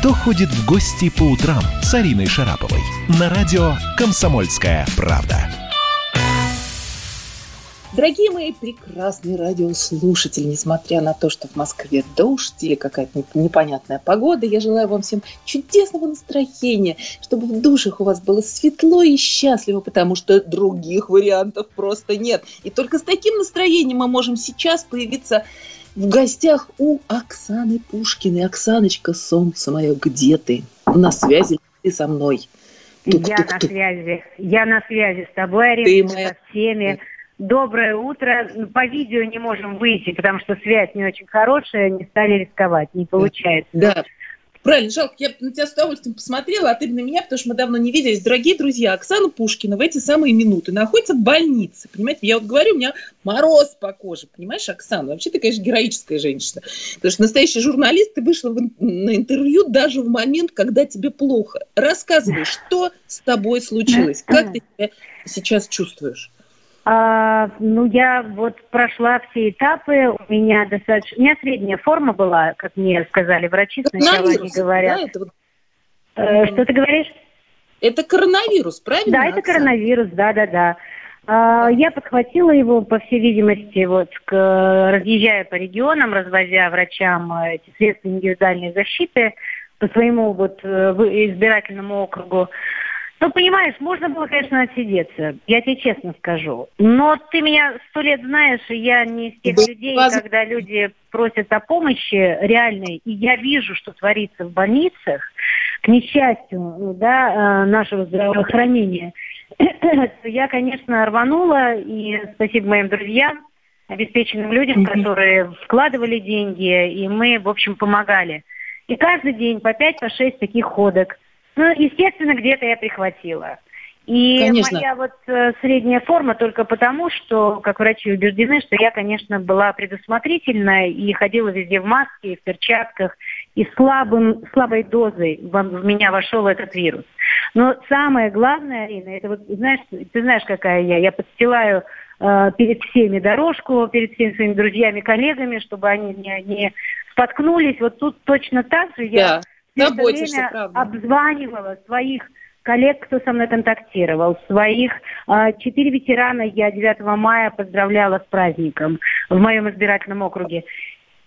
«Кто ходит в гости по утрам» с Ариной Шараповой на радио «Комсомольская правда». Дорогие мои прекрасные радиослушатели, несмотря на то, что в Москве дождь или какая-то непонятная погода, я желаю вам всем чудесного настроения, чтобы в душах у вас было светло и счастливо, потому что других вариантов просто нет. И только с таким настроением мы можем сейчас появиться в гостях у Оксаны Пушкиной. Оксаночка, солнце мое, где ты? На связи ты со мной? Тук, я тук, на тук. связи. Я на связи с тобой, Арина, моя... со всеми. Доброе утро. По видео не можем выйти, потому что связь не очень хорошая, не стали рисковать, не получается. Да, Правильно, жалко, я на тебя с удовольствием посмотрела, а ты на меня, потому что мы давно не виделись. Дорогие друзья, Оксана Пушкина в эти самые минуты находится в больнице. Понимаете, я вот говорю, у меня мороз по коже. Понимаешь, Оксана? Вообще ты, конечно, героическая женщина. Потому что настоящий журналист, ты вышла в, на интервью даже в момент, когда тебе плохо. Рассказывай, что с тобой случилось? Как ты себя сейчас чувствуешь? А, ну, я вот прошла все этапы. У меня достаточно... У меня средняя форма была, как мне сказали врачи. Сначала они говорят... Да, это вот... э, что ты говоришь? Это коронавирус, правильно? Да, это коронавирус, да-да-да. А, я подхватила его, по всей видимости, вот, к, разъезжая по регионам, развозя врачам эти средства индивидуальной защиты по своему вот э, избирательному округу. Ну, понимаешь, можно было, конечно, отсидеться, я тебе честно скажу. Но ты меня сто лет знаешь, и я не из тех людей, когда люди просят о помощи реальной, и я вижу, что творится в больницах, к несчастью, да, э, нашего здравоохранения. я, конечно, рванула, и спасибо моим друзьям, обеспеченным людям, которые вкладывали деньги, и мы, в общем, помогали. И каждый день по пять, по шесть таких ходок – ну, естественно, где-то я прихватила. И конечно. моя вот э, средняя форма только потому, что, как врачи убеждены, что я, конечно, была предусмотрительна и ходила везде в маске, в перчатках, и слабым, слабой дозой в, меня вошел этот вирус. Но самое главное, Арина, это вот, знаешь, ты знаешь, какая я, я подстилаю э, перед всеми дорожку, перед всеми своими друзьями, коллегами, чтобы они не, не споткнулись. Вот тут точно так же я... Да все это время правда. обзванивала своих коллег, кто со мной контактировал, своих а, четыре ветерана я 9 мая поздравляла с праздником в моем избирательном округе.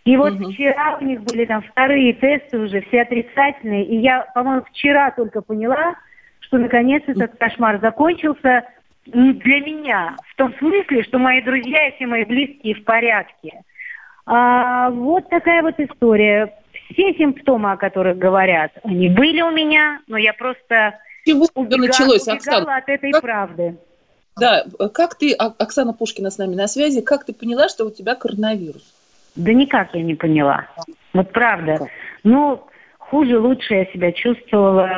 И вот угу. вчера у них были там вторые тесты уже, все отрицательные, и я, по-моему, вчера только поняла, что наконец этот кошмар закончился для меня, в том смысле, что мои друзья и все мои близкие в порядке. А, вот такая вот история все симптомы, о которых говорят, они были у меня, но я просто Чего убегала, началось, Оксана? от этой как... правды. Да, как ты, Оксана Пушкина с нами на связи, как ты поняла, что у тебя коронавирус? Да никак я не поняла. Вот правда. Как? Ну, хуже, лучше я себя чувствовала.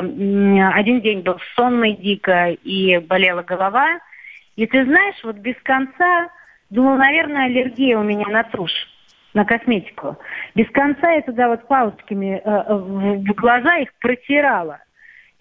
Один день был сонный дико и болела голова. И ты знаешь, вот без конца думала, наверное, аллергия у меня на тушь на косметику. Без конца я туда вот палочками э, в, в глаза их протирала.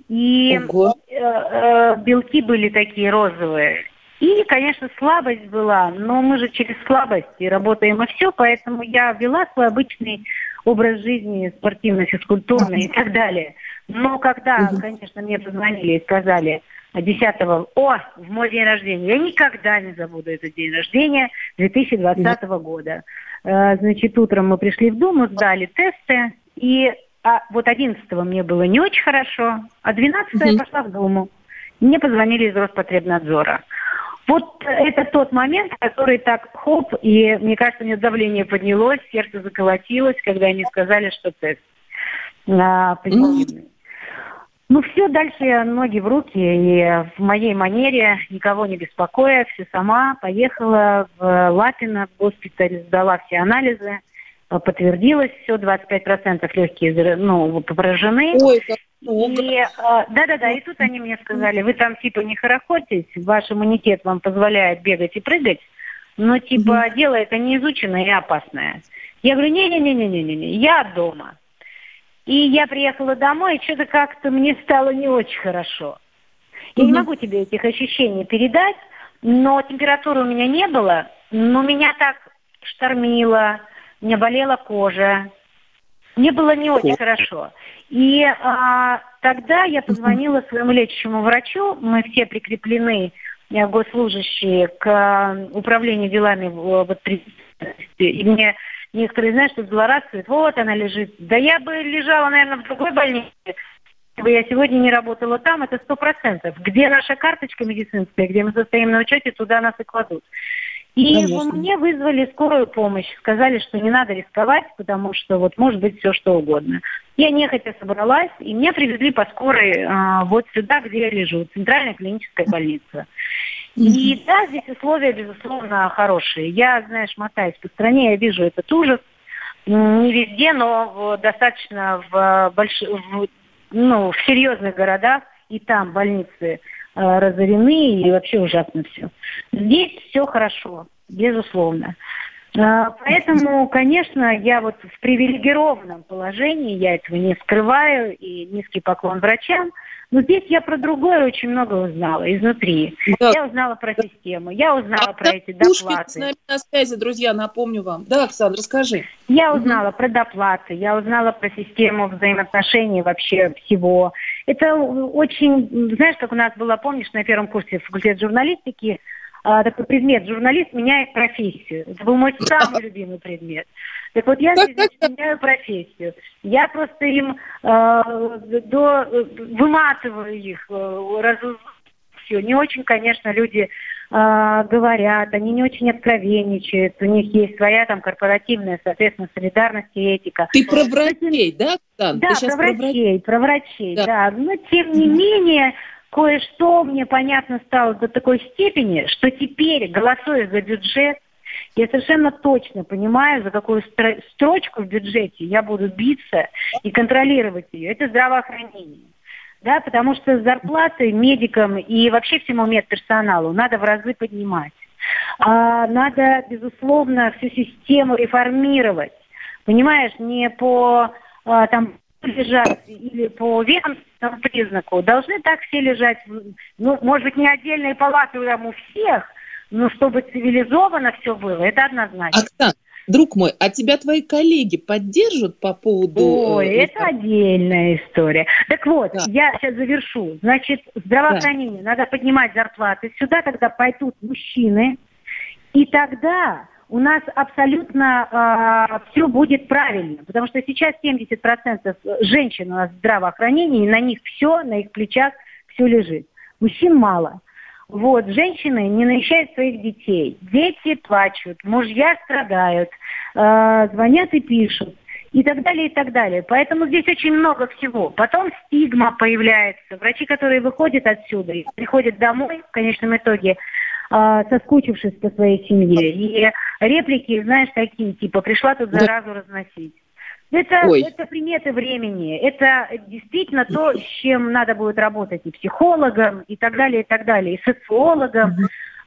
И э, э, белки были такие розовые. И, конечно, слабость была, но мы же через слабость и работаем и все, поэтому я вела свой обычный образ жизни, спортивный, физкультурный и так далее. Но когда, конечно, мне позвонили и сказали 10-го, о, в мой день рождения, я никогда не забуду этот день рождения 2020 года. Э, значит, утром мы пришли в Думу, сдали тесты, и а вот 11-го мне было не очень хорошо, а 12-го я пошла в Думу. Мне позвонили из Роспотребнадзора. Вот это тот момент, который так хоп, и мне кажется, у меня давление поднялось, сердце заколотилось, когда они сказали, что тест а. Ну, все, дальше ноги в руки, и в моей манере, никого не беспокоя, все сама, поехала в Лапино, в госпиталь, сдала все анализы, э, подтвердилось все, 25% легкие, ну, поражены. Ой, как и, э, да-да-да, и тут они мне сказали, вы там типа не хорохотитесь, ваш иммунитет вам позволяет бегать и прыгать, но типа mm дело это не изученное и опасное. Я говорю, не-не-не-не-не-не, я дома. И я приехала домой, и что-то как-то мне стало не очень хорошо. Я угу. не могу тебе этих ощущений передать, но температуры у меня не было, но меня так штормило, у меня болела кожа. Мне было не очень хорошо. И а, тогда я позвонила своему лечащему врачу. Мы все прикреплены, э, госслужащие, к э, управлению делами вот, и мне некоторые, знаешь, что злорадствуют. Вот она лежит. Да я бы лежала, наверное, в другой больнице. Если бы я сегодня не работала там, это сто процентов. Где наша карточка медицинская, где мы состоим на учете, туда нас и кладут. И Конечно. мне вызвали скорую помощь. Сказали, что не надо рисковать, потому что вот может быть все что угодно. Я нехотя собралась, и меня привезли по скорой а, вот сюда, где я лежу, центральная клиническая больница. И да, здесь условия, безусловно, хорошие. Я, знаешь, мотаюсь по стране, я вижу этот ужас. Не везде, но достаточно в, больш... в, ну, в серьезных городах и там больницы Э, разорены и вообще ужасно все. Здесь все хорошо, безусловно. Э, поэтому, конечно, я вот в привилегированном положении, я этого не скрываю, и низкий поклон врачам – но здесь я про другое очень много узнала изнутри. Да. Я узнала про систему, я узнала а про эти доплаты. с нами на связи, друзья, напомню вам. Да, Оксана, расскажи. Я узнала угу. про доплаты, я узнала про систему взаимоотношений вообще всего. Это очень, знаешь, как у нас было, помнишь, на первом курсе факультет журналистики, а, такой предмет «Журналист меняет профессию». Это был мой самый любимый предмет. Так вот, я здесь меняю профессию. Я просто им э, до, выматываю их, э, раз, все. Не очень, конечно, люди э, говорят, они не очень откровенничают, у них есть своя там корпоративная, соответственно, солидарность и этика. Ты про врачей, да, Сан? Да, про врачей, про врачей, да. да. Но тем не менее, кое-что мне понятно стало до такой степени, что теперь, голосуя за бюджет, я совершенно точно понимаю, за какую строчку в бюджете я буду биться и контролировать ее. Это здравоохранение. Да, потому что зарплаты медикам и вообще всему медперсоналу надо в разы поднимать. А, надо, безусловно, всю систему реформировать. Понимаешь, не по а, там или по ведомственному признаку, должны так все лежать, ну, может быть, не отдельные палаты там у всех, но чтобы цивилизованно все было, это однозначно. Оксан, друг мой, а тебя твои коллеги поддержат по поводу... Ой, э, это отдельная история. Так вот, да. я сейчас завершу. Значит, здравоохранение, да. надо поднимать зарплаты. Сюда тогда пойдут мужчины, и тогда у нас абсолютно э, а, все будет правильно, потому что сейчас 70% женщин у нас в здравоохранении, и на них все, на их плечах все лежит. Мужчин мало. Вот, женщины не навещают своих детей. Дети плачут, мужья страдают, э, звонят и пишут и так далее, и так далее. Поэтому здесь очень много всего. Потом стигма появляется. Врачи, которые выходят отсюда и приходят домой, в конечном итоге, э, соскучившись по своей семье. И реплики, знаешь, такие, типа, пришла тут заразу разносить. Это, это приметы времени. Это действительно то, с чем надо будет работать и психологам, и так далее, и так далее, и социологам.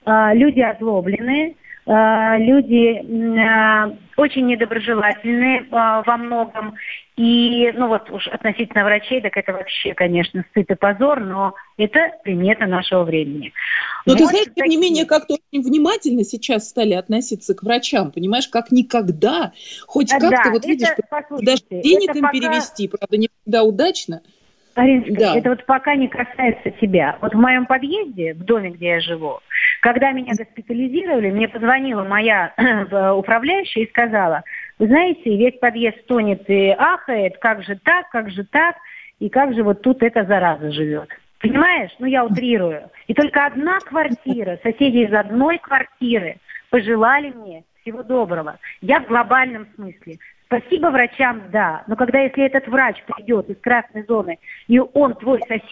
А, люди озлобленные, а, люди а, очень недоброжелательные во многом. И, ну вот уж относительно врачей, так это вообще, конечно, стыд и позор, но это примета нашего времени. Но вот ты знаешь, такие... тем не менее, как-то очень внимательно сейчас стали относиться к врачам, понимаешь, как никогда. Хоть а, как-то, да, вот видишь, даже денег им пока... перевести, правда, не всегда удачно. Ариночка, да. это вот пока не касается тебя. Вот в моем подъезде, в доме, где я живу, когда меня госпитализировали, мне позвонила моя управляющая и сказала, вы знаете, весь подъезд стонет и ахает, как же так, как же так, и как же вот тут эта зараза живет. Понимаешь? Ну, я утрирую. И только одна квартира, соседи из одной квартиры пожелали мне всего доброго. Я в глобальном смысле. Спасибо врачам, да. Но когда если этот врач придет из красной зоны, и он твой сосед,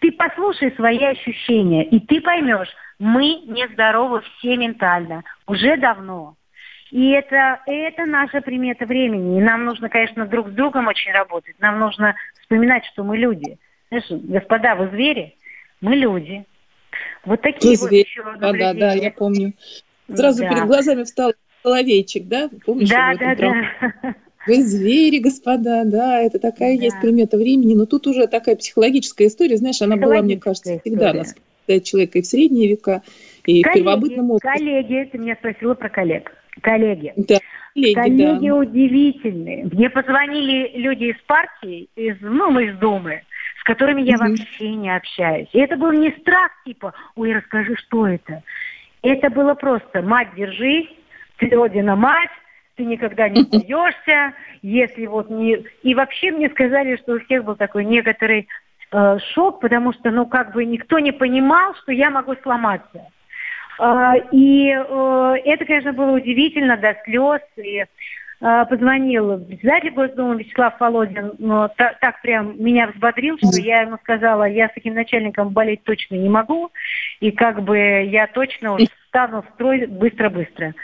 ты послушай свои ощущения, и ты поймешь, мы нездоровы все ментально. Уже давно. И это, это наша примета времени. И нам нужно, конечно, друг с другом очень работать. Нам нужно вспоминать, что мы люди. Знаешь, господа, вы звери, мы люди. Вот такие вот звери. еще Да, да, да, я помню. Сразу да. перед глазами встал соловейчик, да? Помнишь? Да, да, да. Вы звери, господа, да, это такая да. есть примета времени, но тут уже такая психологическая история, знаешь, она была, мне кажется, всегда история. нас человека и в средние века, и коллеги, в первобытном опыте. Коллеги, ты меня спросила про коллег. Коллеги. Да. коллеги, коллеги да. удивительные. Мне позвонили люди из партии, из, ну, из Думы, с которыми я угу. вообще не общаюсь. И это был не страх, типа, ой, расскажи, что это. Это было просто, мать, держись, ты родина мать, ты никогда не сдаешься, если вот не... И вообще мне сказали, что у всех был такой некоторый э, шок, потому что, ну, как бы никто не понимал, что я могу сломаться. Э, и э, это, конечно, было удивительно до слез. И э, позвонил председатель Госдумы Вячеслав Володин, но та, так прям меня взбодрил, что я ему сказала, я с таким начальником болеть точно не могу, и как бы я точно уж встану в строй быстро-быстро.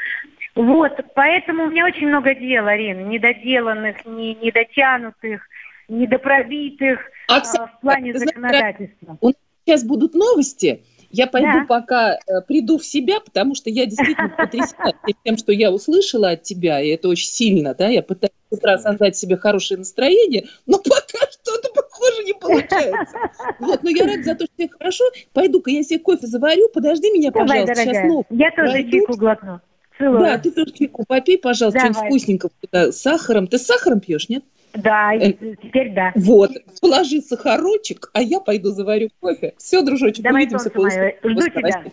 Вот, поэтому у меня очень много дел, Арина, недоделанных, не, недотянутых, недопробитых Оксана, э, в плане законодательства. У нас сейчас будут новости. Я пойду да. пока э, приду в себя, потому что я действительно потрясена тем, что я услышала от тебя, и это очень сильно, да, я пытаюсь с утра создать себе хорошее настроение, но пока что-то, похоже, не получается. Вот, но я рада за то, что тебе хорошо. Пойду-ка я себе кофе заварю, подожди меня, Давай, пожалуйста, дорогая. сейчас снова. Я тоже чайку глотну. Целую. Да, ты тоже чайку попей, пожалуйста, что-нибудь вкусненького с сахаром. Ты с сахаром пьешь, нет? Да, э, теперь да. Вот, положи сахарочек, а я пойду заварю кофе. Все, дружочек, Давай, увидимся после. Жду тебя.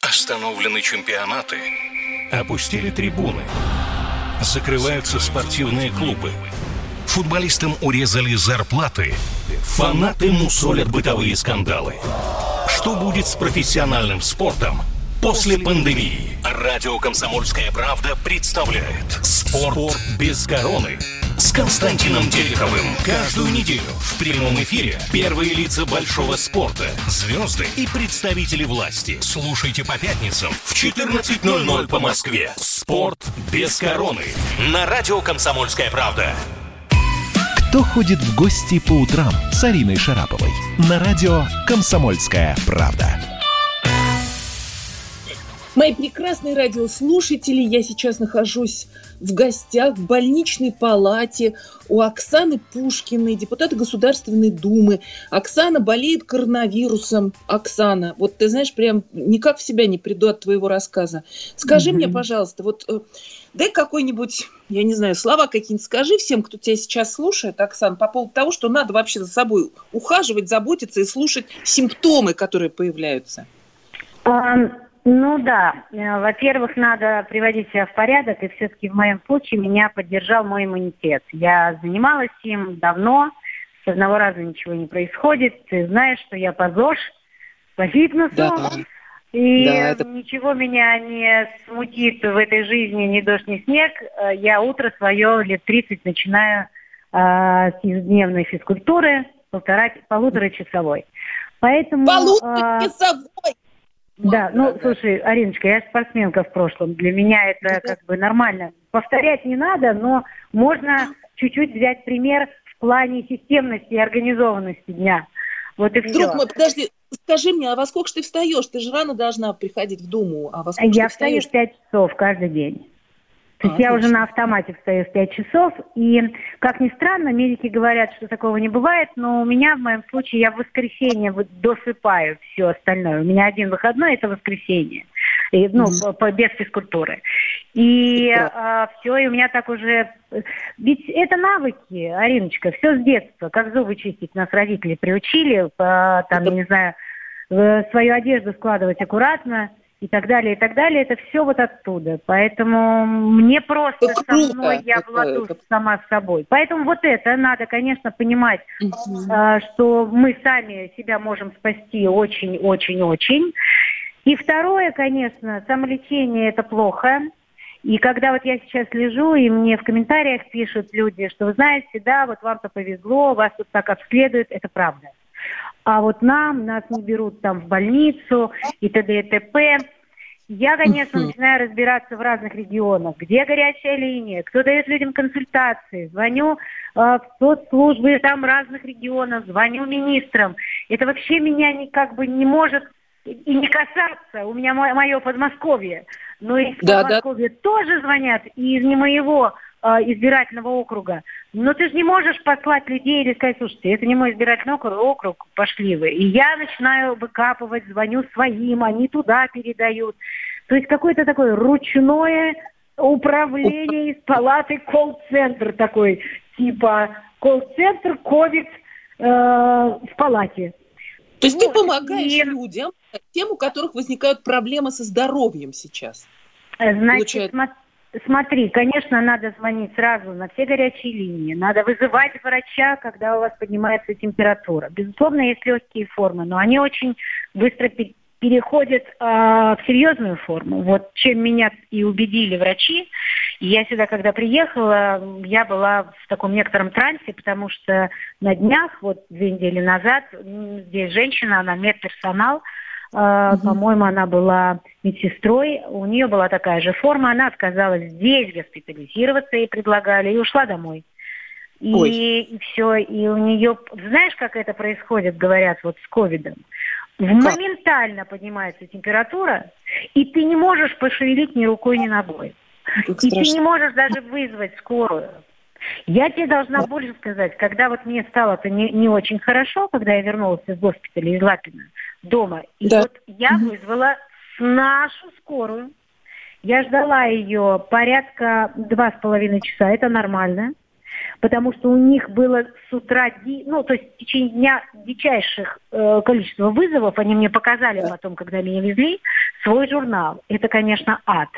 Остановлены чемпионаты, опустили трибуны, закрываются спортивные клубы, футболистам урезали зарплаты, фанаты мусолят бытовые скандалы. Что будет с профессиональным спортом – После пандемии радио «Комсомольская правда» представляет «Спорт без короны» с Константином Тереховым. Каждую неделю в прямом эфире первые лица большого спорта, звезды и представители власти. Слушайте по пятницам в 14.00 по Москве. «Спорт без короны» на радио «Комсомольская правда». Кто ходит в гости по утрам с Ариной Шараповой на радио «Комсомольская правда». Мои прекрасные радиослушатели, я сейчас нахожусь в гостях в больничной палате у Оксаны Пушкиной, депутата Государственной Думы. Оксана болеет коронавирусом. Оксана, вот ты знаешь, прям никак в себя не приду от твоего рассказа. Скажи угу. мне, пожалуйста, вот э, дай какой-нибудь, я не знаю, слова какие-нибудь скажи всем, кто тебя сейчас слушает, Оксан, по поводу того, что надо вообще за собой ухаживать, заботиться и слушать симптомы, которые появляются. Ну да, э, во-первых, надо приводить себя в порядок, и все-таки в моем случае меня поддержал мой иммунитет. Я занималась им давно, с одного раза ничего не происходит. Ты знаешь, что я по ЗОЖ, по фитнесу, да. и да, это... ничего меня не смутит в этой жизни, ни дождь, ни снег. Э, я утро свое лет 30 начинаю э, с ежедневной физкультуры, полтора, полутора часовой. Поэтому... Полутора часовой! Да, ну, слушай, Ариночка, я спортсменка в прошлом. Для меня это как бы нормально. Повторять не надо, но можно чуть-чуть взять пример в плане системности и организованности дня. Вот и Друг все. мой, подожди, скажи мне, а во сколько ты встаешь? Ты же рано должна приходить в Думу. А во сколько я встаю в 5 часов каждый день. То есть я уже на автомате встаю в 5 часов, и, как ни странно, медики говорят, что такого не бывает, но у меня, в моем случае, я в воскресенье досыпаю все остальное. У меня один выходной – это воскресенье, и, ну, mm-hmm. по, без физкультуры. И а, все, и у меня так уже... Ведь это навыки, Ариночка, все с детства. Как зубы чистить нас родители приучили, по, там, не знаю, свою одежду складывать аккуратно – и так далее, и так далее, это все вот оттуда. Поэтому мне просто это со мной, я это, владу это... сама с собой. Поэтому вот это надо, конечно, понимать, угу. э, что мы сами себя можем спасти очень-очень-очень. И второе, конечно, самолечение это плохо. И когда вот я сейчас лежу, и мне в комментариях пишут люди, что вы знаете, да, вот вам-то повезло, вас тут так обследуют, это правда а вот нам, нас не берут там в больницу и т.д. и т.п. Я, конечно, начинаю разбираться в разных регионах, где горячая линия, кто дает людям консультации. Звоню э, в соцслужбы там разных регионов, звоню министрам. Это вообще меня не, как бы не может и не касаться. У меня мое Подмосковье. Но из да, Подмосковья да. тоже звонят, и из не моего Э, избирательного округа. Но ты же не можешь послать людей или сказать, слушайте, это не мой избирательный округ, округ, пошли вы. И я начинаю выкапывать, звоню своим, они туда передают. То есть какое-то такое ручное управление из палаты колл-центр такой, типа колл-центр ковид э, в палате. То есть ну, ты помогаешь и... людям, тем, у которых возникают проблемы со здоровьем сейчас? Значит, Получает... смотри, конечно, надо звонить сразу на все горячие линии, надо вызывать врача, когда у вас поднимается температура. Безусловно, есть легкие формы, но они очень быстро переходят э, в серьезную форму. Вот чем меня и убедили врачи. Я сюда, когда приехала, я была в таком некотором трансе, потому что на днях, вот две недели назад, здесь женщина, она медперсонал, Uh-huh. По-моему, она была медсестрой, у нее была такая же форма, она отказалась здесь госпитализироваться, ей предлагали, и ушла домой. И, и все, и у нее, знаешь, как это происходит, говорят, вот с ковидом? Моментально поднимается температура, и ты не можешь пошевелить ни рукой, ни ногой. Как и страшно. ты не можешь даже вызвать скорую. Я тебе должна больше сказать, когда вот мне стало это не, не очень хорошо, когда я вернулась из госпиталя из Лапина дома, и да. вот я вызвала нашу скорую. Я ждала ее порядка два с половиной часа, это нормально потому что у них было с утра, ну, то есть в течение дня дичайших э, количества вызовов, они мне показали потом, когда меня везли, свой журнал. Это, конечно, ад.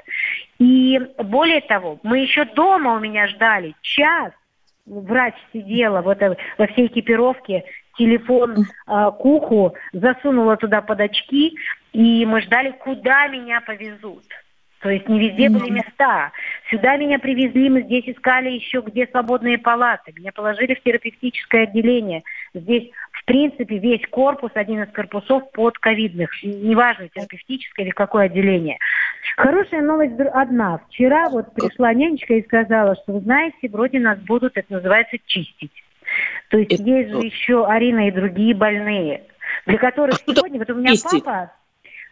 И более того, мы еще дома у меня ждали час, врач сидела вот во всей экипировке, телефон э, к уху, засунула туда под очки, и мы ждали, куда меня повезут. То есть не везде были места. Сюда меня привезли, мы здесь искали еще, где свободные палаты. Меня положили в терапевтическое отделение. Здесь, в принципе, весь корпус, один из корпусов под ковидных. Неважно, терапевтическое или какое отделение. Хорошая новость одна. Вчера вот пришла нянечка и сказала, что, вы знаете, вроде нас будут, это называется, чистить. То есть это... есть же еще Арина и другие больные, для которых а сегодня, вот у меня чистить? папа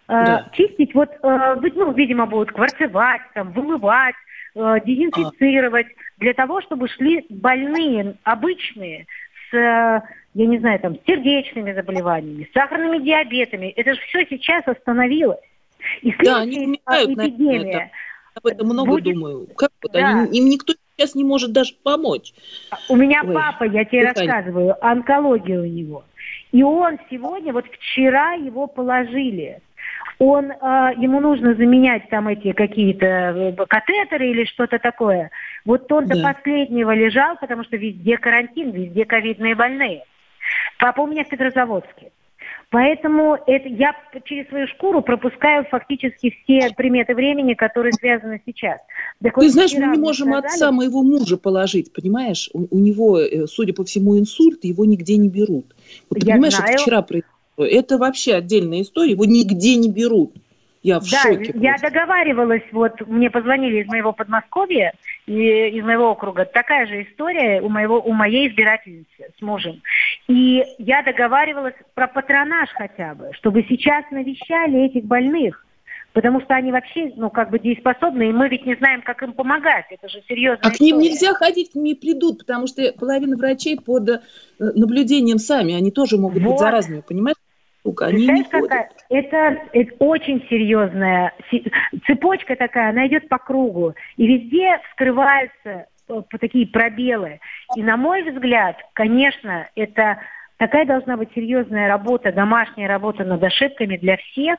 Э, да. чистить, вот, э, ну, видимо, будут кварцевать, там, вымывать, э, дезинфицировать, а. для того, чтобы шли больные, обычные, с, я не знаю, там, с сердечными заболеваниями, с сахарными диабетами. Это же все сейчас остановилось. И да, они эпидемия. Об этом много будет... думаю. Как вот да. они, им никто сейчас не может даже помочь. У меня Ой, папа, я тебе дыхание. рассказываю, онкология у него. И он сегодня, вот вчера его положили он, э, ему нужно заменять там эти какие-то э, катетеры или что-то такое. Вот он да. до последнего лежал, потому что везде карантин, везде ковидные больные. Папа у меня в Петрозаводске. Поэтому это, я через свою шкуру пропускаю фактически все приметы времени, которые связаны сейчас. Так Ты вот знаешь, мы не можем сказали... отца моего мужа положить, понимаешь? У, у него, э, судя по всему, инсульт, его нигде не берут. Вот ты я понимаешь, знаю. это вчера произошло. Это вообще отдельная история, его нигде не берут. Я в да, шоке. Я просто. договаривалась, вот мне позвонили из моего Подмосковья, и, из моего округа. Такая же история у, моего, у моей избирательницы с мужем. И я договаривалась про патронаж хотя бы, чтобы сейчас навещали этих больных потому что они вообще, ну, как бы дееспособны, и мы ведь не знаем, как им помогать. Это же серьезно. А к ним нельзя ходить, к ним придут, потому что половина врачей под э, наблюдением сами, они тоже могут вот. быть заразными, понимаешь? штука. Они не какая? Это, это очень серьезная цепочка такая, она идет по кругу. И везде вскрываются такие пробелы. И на мой взгляд, конечно, это Такая должна быть серьезная работа, домашняя работа над ошибками для всех.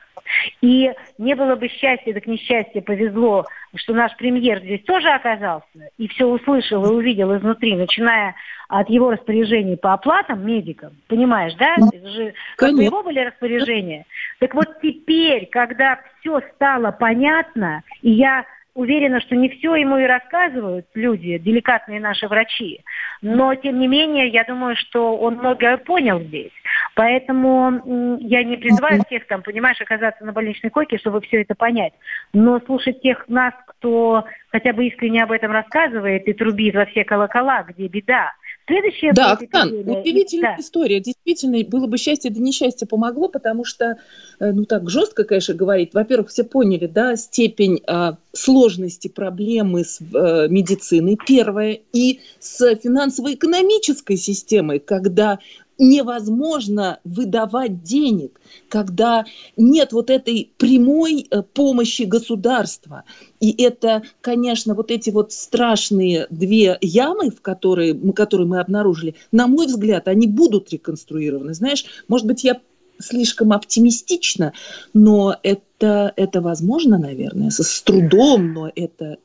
И не было бы счастья, так несчастье повезло, что наш премьер здесь тоже оказался и все услышал и увидел изнутри, начиная от его распоряжений по оплатам медикам. Понимаешь, да? Ну, Это же как бы его были распоряжения. Так вот теперь, когда все стало понятно, и я уверена, что не все ему и рассказывают люди, деликатные наши врачи. Но, тем не менее, я думаю, что он многое понял здесь. Поэтому я не призываю всех там, понимаешь, оказаться на больничной койке, чтобы все это понять. Но слушать тех нас, кто хотя бы искренне об этом рассказывает и трубит во все колокола, где беда – Следующая да, Оксан, удивительная да. история. Действительно, было бы счастье, да несчастье помогло, потому что, э, ну так жестко, конечно, говорить. Во-первых, все поняли, да, степень э, сложности проблемы с э, медициной, первое, и с финансово-экономической системой, когда невозможно выдавать денег, когда нет вот этой прямой э, помощи государства. И это, конечно, вот эти вот страшные две ямы, в которые, которые мы обнаружили, на мой взгляд, они будут реконструированы. Знаешь, может быть, я слишком оптимистично, но это, это возможно, наверное, с, с трудом, но это,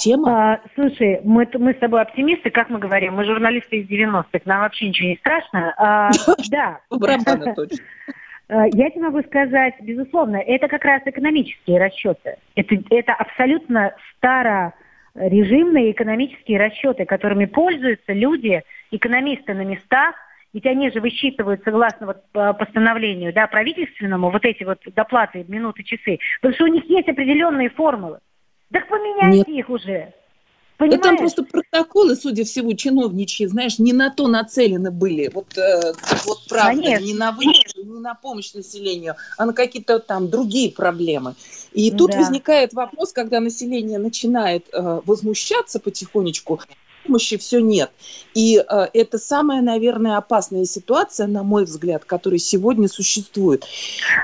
тема. А, слушай, мы, мы с тобой оптимисты, как мы говорим, мы журналисты из 90-х, нам вообще ничего не страшно. А, да. А, я тебе могу сказать, безусловно, это как раз экономические расчеты. Это, это абсолютно старорежимные экономические расчеты, которыми пользуются люди, экономисты на местах, ведь они же высчитывают согласно вот постановлению да, правительственному вот эти вот доплаты минуты, часы, потому что у них есть определенные формулы. Так поменяйте Нет. их уже. Понимаешь? Да там просто протоколы, судя всему, чиновничьи, знаешь, не на то нацелены были. Вот, э, вот правда, Конечно. не на выплату, не на помощь населению, а на какие-то там другие проблемы. И тут да. возникает вопрос, когда население начинает э, возмущаться потихонечку, помощи все нет. И э, это самая, наверное, опасная ситуация, на мой взгляд, которая сегодня существует.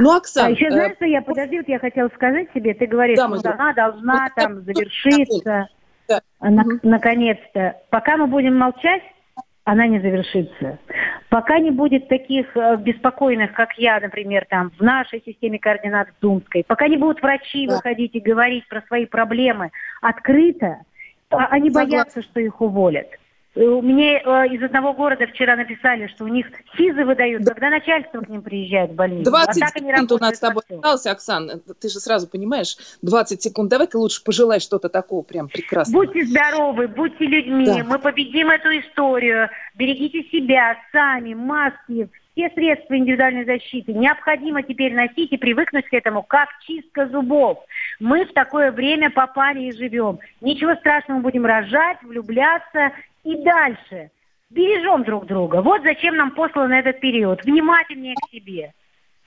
Ну, Оксана... А еще знаешь, э, что я, подожди, вот я хотела сказать себе, ты говоришь, да, что она должна вот, там завершиться, да. на, наконец-то. Пока мы будем молчать, она не завершится. Пока не будет таких э, беспокойных, как я, например, там в нашей системе координат в Думской, пока не будут врачи да. выходить и говорить про свои проблемы открыто, а, они боятся, что их уволят. Э, мне э, из одного города вчера написали, что у них СИЗы выдают, да. когда начальство к ним приезжает в больницу. 20 а секунд у нас с тобой остался, Оксана. Ты же сразу понимаешь, 20 секунд. Давай-ка лучше пожелай что-то такого прям прекрасного. Будьте здоровы, будьте людьми. Да. Мы победим эту историю. Берегите себя, сами, маски, все средства индивидуальной защиты необходимо теперь носить и привыкнуть к этому, как чистка зубов. Мы в такое время попали и живем. Ничего страшного, будем рожать, влюбляться и дальше. Бережем друг друга. Вот зачем нам послан этот период. Внимательнее к себе.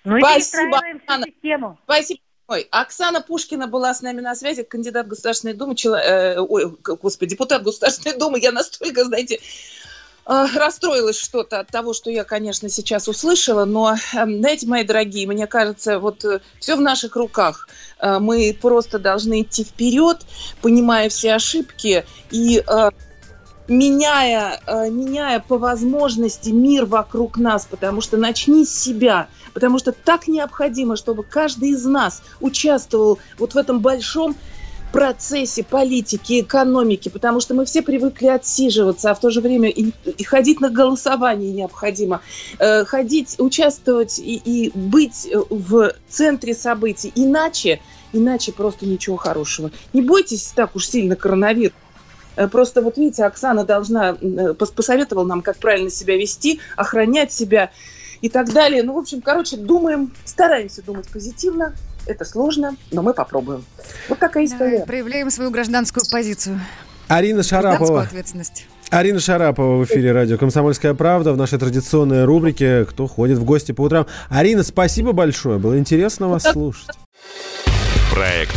Ну и Спасибо, Оксана. систему. Спасибо. Ой, Оксана Пушкина была с нами на связи, кандидат Государственной Думы, чело... э, ой, господи, депутат Государственной Думы. Я настолько, знаете, Э, расстроилась что-то от того, что я, конечно, сейчас услышала, но, эм, знаете, мои дорогие, мне кажется, вот э, все в наших руках. Э, мы просто должны идти вперед, понимая все ошибки и меняя, меняя по возможности мир вокруг нас, потому что начни с себя, потому что так необходимо, чтобы каждый из нас участвовал вот в этом большом процессе политики, экономики, потому что мы все привыкли отсиживаться, а в то же время и, и ходить на голосование необходимо, э, ходить, участвовать и, и быть в центре событий. Иначе, иначе просто ничего хорошего. Не бойтесь так уж сильно коронавирус. Э, просто вот видите, Оксана должна э, посоветовала нам, как правильно себя вести, охранять себя и так далее. Ну, в общем, короче, думаем, стараемся думать позитивно, это сложно, но мы попробуем. Вот такая история. Да, проявляем свою гражданскую позицию. Арина Шарапова. ответственность. Арина Шарапова в эфире радио «Комсомольская правда» в нашей традиционной рубрике «Кто ходит в гости по утрам». Арина, спасибо большое. Было интересно вас слушать. Проект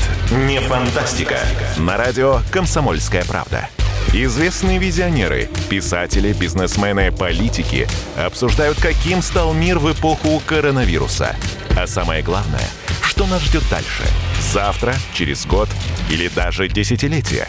«Не фантастика» на радио «Комсомольская правда». Известные визионеры, писатели, бизнесмены, политики обсуждают, каким стал мир в эпоху коронавируса. А самое главное – что нас ждет дальше? Завтра, через год или даже десятилетие?